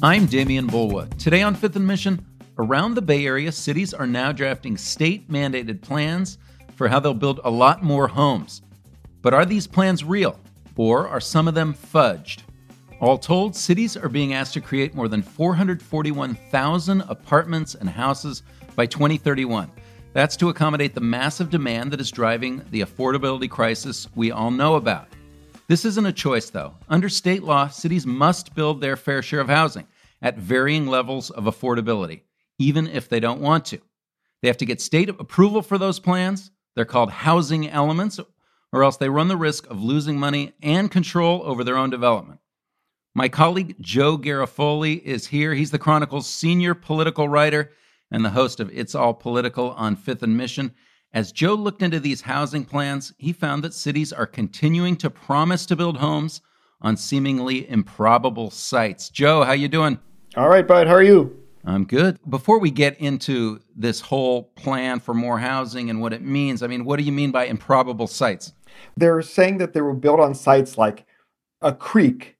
I'm Demian Bulwa. Today on Fifth and Mission, around the Bay Area, cities are now drafting state mandated plans for how they'll build a lot more homes. But are these plans real, or are some of them fudged? All told, cities are being asked to create more than 441,000 apartments and houses by 2031. That's to accommodate the massive demand that is driving the affordability crisis we all know about. This isn't a choice, though. Under state law, cities must build their fair share of housing at varying levels of affordability, even if they don't want to. They have to get state approval for those plans. They're called housing elements, or else they run the risk of losing money and control over their own development. My colleague Joe Garofoli is here. He's the Chronicle's senior political writer and the host of It's All Political on Fifth and Mission. As Joe looked into these housing plans, he found that cities are continuing to promise to build homes on seemingly improbable sites. Joe, how you doing? All right, Bud. How are you? I'm good. Before we get into this whole plan for more housing and what it means, I mean, what do you mean by improbable sites? They're saying that they were built on sites like a creek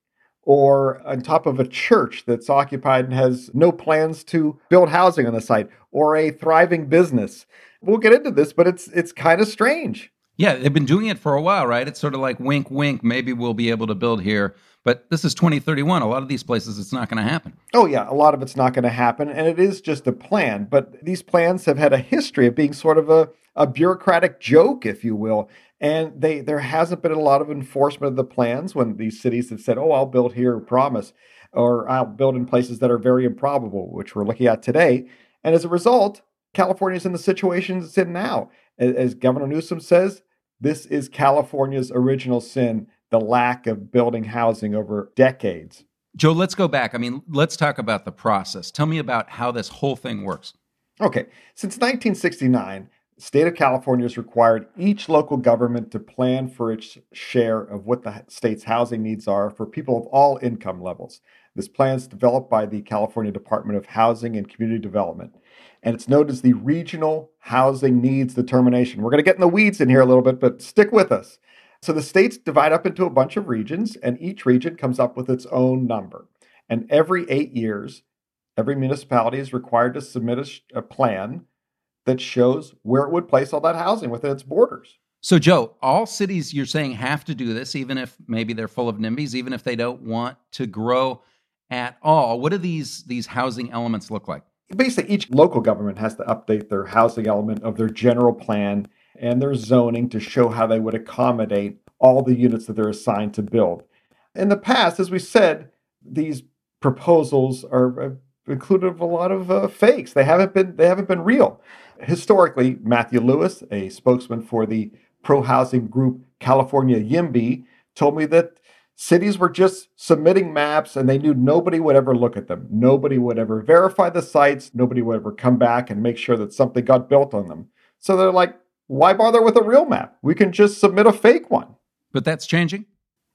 or on top of a church that's occupied and has no plans to build housing on the site or a thriving business we'll get into this, but it's it's kind of strange. Yeah, they've been doing it for a while, right? It's sort of like wink, wink. Maybe we'll be able to build here, but this is 2031. A lot of these places, it's not going to happen. Oh yeah, a lot of it's not going to happen, and it is just a plan. But these plans have had a history of being sort of a a bureaucratic joke, if you will. And they there hasn't been a lot of enforcement of the plans when these cities have said, "Oh, I'll build here, promise," or "I'll build in places that are very improbable," which we're looking at today. And as a result, California's in the situation it's in now. As Governor Newsom says, this is California's original sin the lack of building housing over decades. Joe, let's go back. I mean, let's talk about the process. Tell me about how this whole thing works. Okay. Since 1969, the state of California has required each local government to plan for its share of what the state's housing needs are for people of all income levels. This plan is developed by the California Department of Housing and Community Development and it's known as the Regional Housing Needs Determination. We're going to get in the weeds in here a little bit, but stick with us. So the states divide up into a bunch of regions, and each region comes up with its own number. And every eight years, every municipality is required to submit a, a plan that shows where it would place all that housing within its borders. So, Joe, all cities you're saying have to do this, even if maybe they're full of NIMBYs, even if they don't want to grow at all. What do these these housing elements look like? basically each local government has to update their housing element of their general plan and their zoning to show how they would accommodate all the units that they're assigned to build. In the past, as we said, these proposals are uh, included a lot of uh, fakes. They haven't been they haven't been real. Historically, Matthew Lewis, a spokesman for the pro housing group California YIMBY, told me that Cities were just submitting maps and they knew nobody would ever look at them. Nobody would ever verify the sites. Nobody would ever come back and make sure that something got built on them. So they're like, why bother with a real map? We can just submit a fake one. But that's changing?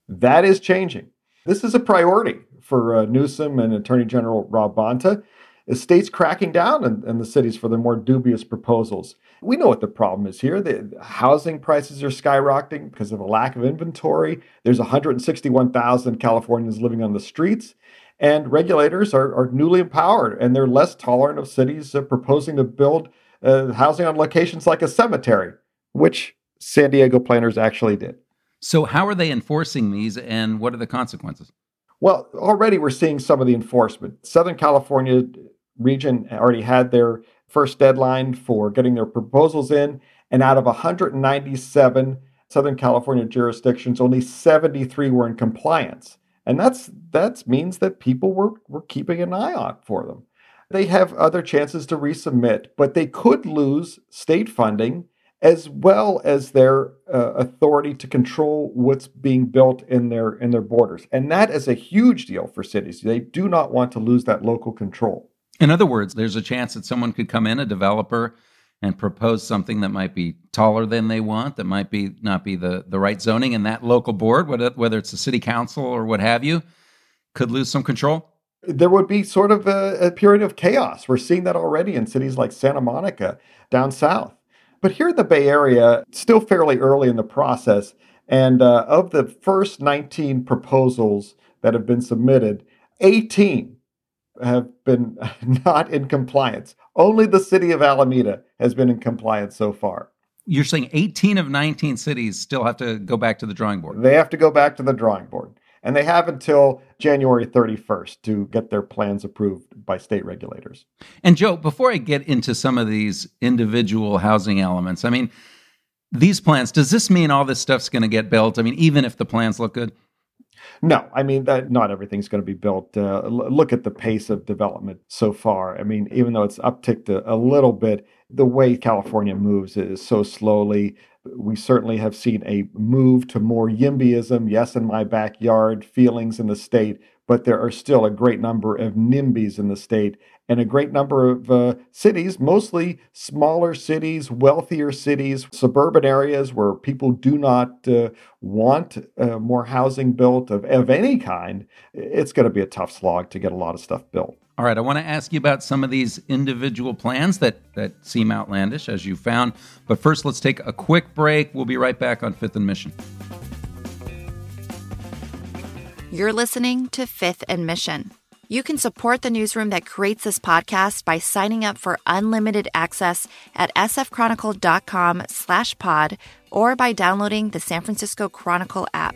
That is changing. This is a priority for uh, Newsom and Attorney General Rob Bonta is states cracking down in, in, the cities for their more dubious proposals. We know what the problem is here. The housing prices are skyrocketing because of a lack of inventory. There's 161,000 Californians living on the streets, and regulators are, are newly empowered and they're less tolerant of cities uh, proposing to build uh, housing on locations like a cemetery, which San Diego planners actually did. So, how are they enforcing these and what are the consequences? Well, already we're seeing some of the enforcement. Southern California region already had their first deadline for getting their proposals in, and out of 197 Southern California jurisdictions, only 73 were in compliance. And that's that means that people were, were keeping an eye out for them. They have other chances to resubmit, but they could lose state funding as well as their uh, authority to control what's being built in their in their borders. And that is a huge deal for cities. They do not want to lose that local control. In other words, there's a chance that someone could come in, a developer, and propose something that might be taller than they want, that might be not be the, the right zoning, and that local board, whether, whether it's the city council or what have you, could lose some control? There would be sort of a, a period of chaos. We're seeing that already in cities like Santa Monica down south. But here in the Bay Area, still fairly early in the process, and uh, of the first 19 proposals that have been submitted, 18 have been not in compliance. Only the city of Alameda has been in compliance so far. You're saying 18 of 19 cities still have to go back to the drawing board? They have to go back to the drawing board. And they have until January 31st to get their plans approved by state regulators. And Joe, before I get into some of these individual housing elements, I mean, these plans, does this mean all this stuff's going to get built? I mean, even if the plans look good? No, I mean that not everything's going to be built. Uh, l- look at the pace of development so far. I mean, even though it's upticked a, a little bit, the way California moves is so slowly. We certainly have seen a move to more YIMBYism, yes, in my backyard feelings in the state, but there are still a great number of NIMBYs in the state and a great number of uh, cities, mostly smaller cities, wealthier cities, suburban areas where people do not uh, want uh, more housing built of, of any kind. It's going to be a tough slog to get a lot of stuff built. All right, I want to ask you about some of these individual plans that, that seem outlandish, as you found. But first, let's take a quick break. We'll be right back on Fifth and Mission. You're listening to Fifth and Mission. You can support the newsroom that creates this podcast by signing up for unlimited access at sfchronicle.com slash pod or by downloading the San Francisco Chronicle app.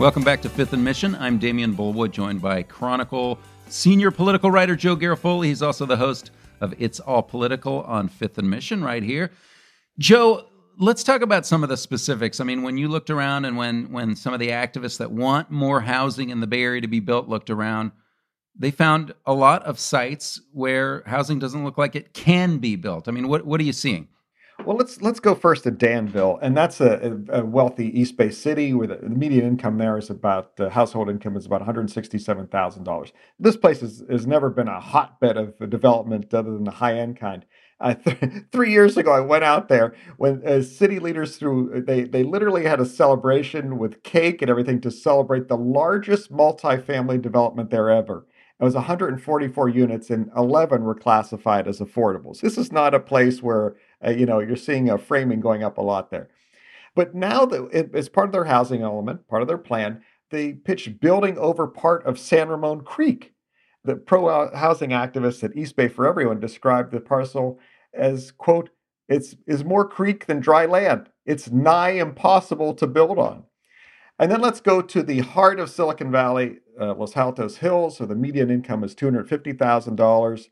Welcome back to Fifth and Mission. I'm Demian Bulwa, joined by Chronicle senior political writer Joe Garofoli. He's also the host of It's All Political on Fifth and Mission right here. Joe, let's talk about some of the specifics. I mean, when you looked around and when when some of the activists that want more housing in the Bay Area to be built looked around, they found a lot of sites where housing doesn't look like it can be built. I mean, what what are you seeing? Well, let's let's go first to Danville, and that's a, a wealthy East Bay city where the, the median income there is about the household income is about one hundred sixty-seven thousand dollars. This place has, has never been a hotbed of development other than the high end kind. Uh, th- three years ago, I went out there when uh, city leaders threw they they literally had a celebration with cake and everything to celebrate the largest multifamily development there ever. It was 144 units, and 11 were classified as affordables. This is not a place where uh, you know you're seeing a framing going up a lot there. But now that it, as part of their housing element, part of their plan, they pitched building over part of San Ramon Creek. The pro housing activists at East Bay for Everyone described the parcel as quote it's is more creek than dry land. It's nigh impossible to build on. And then let's go to the heart of Silicon Valley, uh, Los Altos Hills, so the median income is $250,000.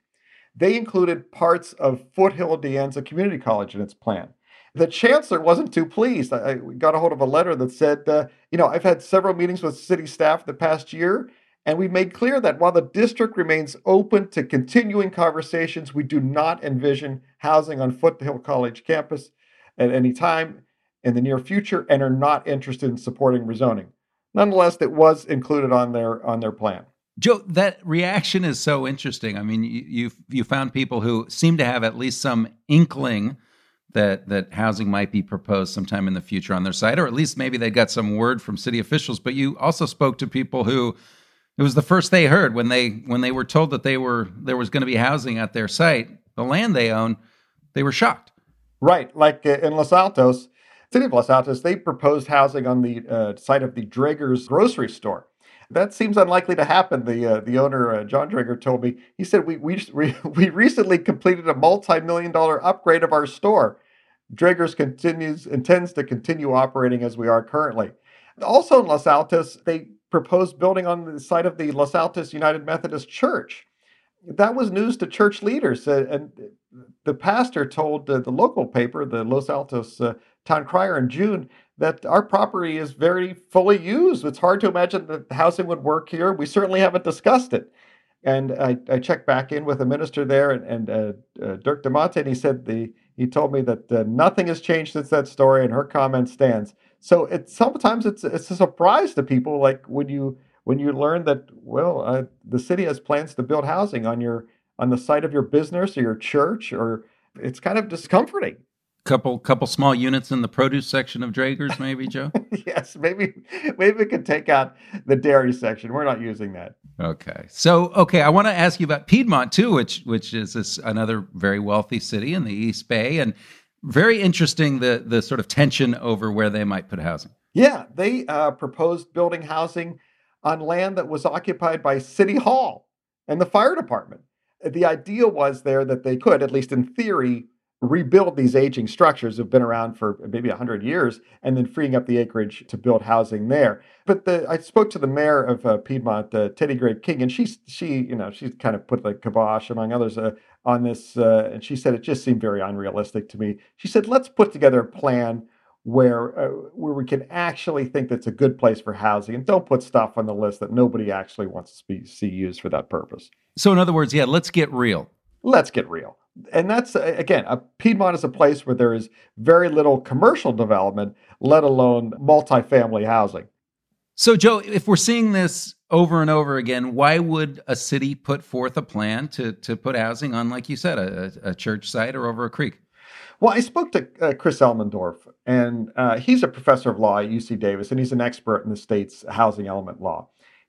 They included parts of Foothill De Anza Community College in its plan. The chancellor wasn't too pleased. I, got a hold of a letter that said, uh, you know, I've had several meetings with city staff the past year, and we made clear that while the district remains open to continuing conversations, we do not envision housing on Foothill College campus at any time in the near future and are not interested in supporting rezoning. Nonetheless, it was included on their on their plan. Joe, that reaction is so interesting. I mean, you you, you found people who seem to have at least some inkling that that housing might be proposed sometime in the future on their site, or at least maybe they got some word from city officials. But you also spoke to people who it was the first they heard when they when they were told that they were there was going to be housing at their site, the land they own. They were shocked. Right, like uh, in Los Altos, City of Los Altos, they proposed housing on the uh, site of the Draeger's grocery store. That seems unlikely to happen. The uh, the owner, uh, John Draeger told me. He said we we we recently completed a multi-million dollar upgrade of our store. Draeger's continues intends to continue operating as we are currently. Also in Los Altos, they proposed building on the site of the Los Altos United Methodist Church. That was news to church leaders, uh, and the pastor told uh, the local paper, the Los Altos uh, Town Crier, in June that our property is very fully used. It's hard to imagine that housing would work here. We certainly haven't discussed it. And I, I checked back in with the minister there and, and uh, uh, Dirk de Monthe, and he said the he told me that uh, nothing has changed since that story, and her comment stands. So it's sometimes it's it's a surprise to people, like when you when you learn that well, uh, the city has plans to build housing on your on the site of your business or your church, or it's kind of discomforting couple couple small units in the produce section of Draeger's, maybe Joe. yes, maybe maybe we could take out the dairy section. We're not using that. Okay, so okay, I want to ask you about Piedmont too, which which is this, another very wealthy city in the East Bay, and very interesting the the sort of tension over where they might put housing. Yeah, they uh, proposed building housing on land that was occupied by City Hall and the fire department. The idea was there that they could, at least in theory, rebuild these aging structures that have been around for maybe 100 years and then freeing up the acreage to build housing there. But the, i spoke to the mayor of uh, piedmont uh, teddy gray king and she she you know she kind of put the kibosh among others uh, on this uh, and she said it just seemed very unrealistic to me. She said let's put together a plan where uh, where we can actually think that's a good place for housing and don't put stuff on the list that nobody actually wants to be, see used for that purpose. So in other words yeah let's get real. Let's get real and that's again, a Piedmont is a place where there is very little commercial development, let alone multifamily housing. So, Joe, if we're seeing this over and over again, why would a city put forth a plan to to put housing on, like you said, a, a church site or over a creek? Well, I spoke to uh, Chris Elmendorf, and uh, he's a professor of law at UC Davis, and he's an expert in the state's housing element law.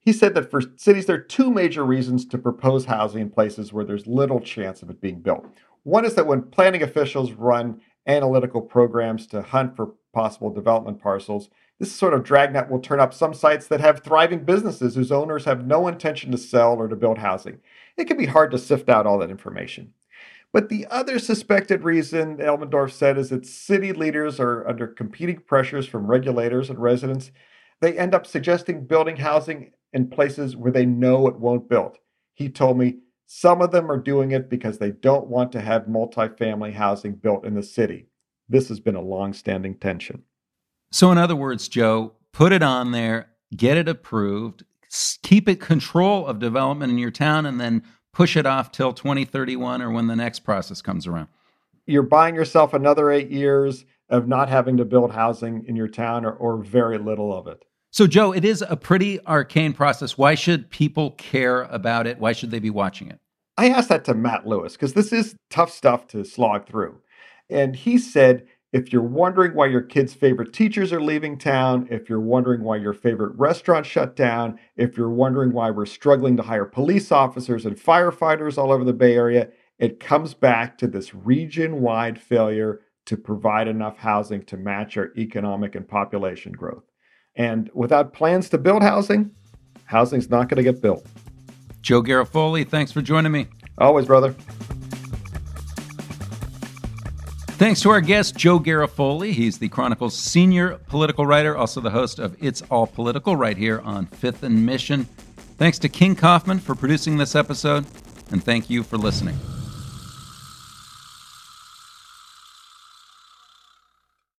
He said that for cities, there are two major reasons to propose housing in places where there's little chance of it being built. One is that when planning officials run analytical programs to hunt for possible development parcels, this sort of dragnet will turn up some sites that have thriving businesses whose owners have no intention to sell or to build housing. It can be hard to sift out all that information. But the other suspected reason, Elmendorf said, is that city leaders are under competing pressures from regulators and residents. They end up suggesting building housing in places where they know it won't build. He told me some of them are doing it because they don't want to have multifamily housing built in the city. This has been a long-standing tension. So, in other words, Joe, put it on there, get it approved, keep it control of development in your town, and then push it off till 2031 or when the next process comes around. You're buying yourself another eight years of not having to build housing in your town or, or very little of it. So, Joe, it is a pretty arcane process. Why should people care about it? Why should they be watching it? I asked that to Matt Lewis because this is tough stuff to slog through. And he said if you're wondering why your kids' favorite teachers are leaving town, if you're wondering why your favorite restaurant shut down, if you're wondering why we're struggling to hire police officers and firefighters all over the Bay Area, it comes back to this region wide failure to provide enough housing to match our economic and population growth. And without plans to build housing, housing's not going to get built. Joe Garofoli, thanks for joining me. Always, brother. Thanks to our guest, Joe Garofoli. He's the Chronicle's senior political writer, also the host of It's All Political right here on Fifth and Mission. Thanks to King Kaufman for producing this episode, and thank you for listening.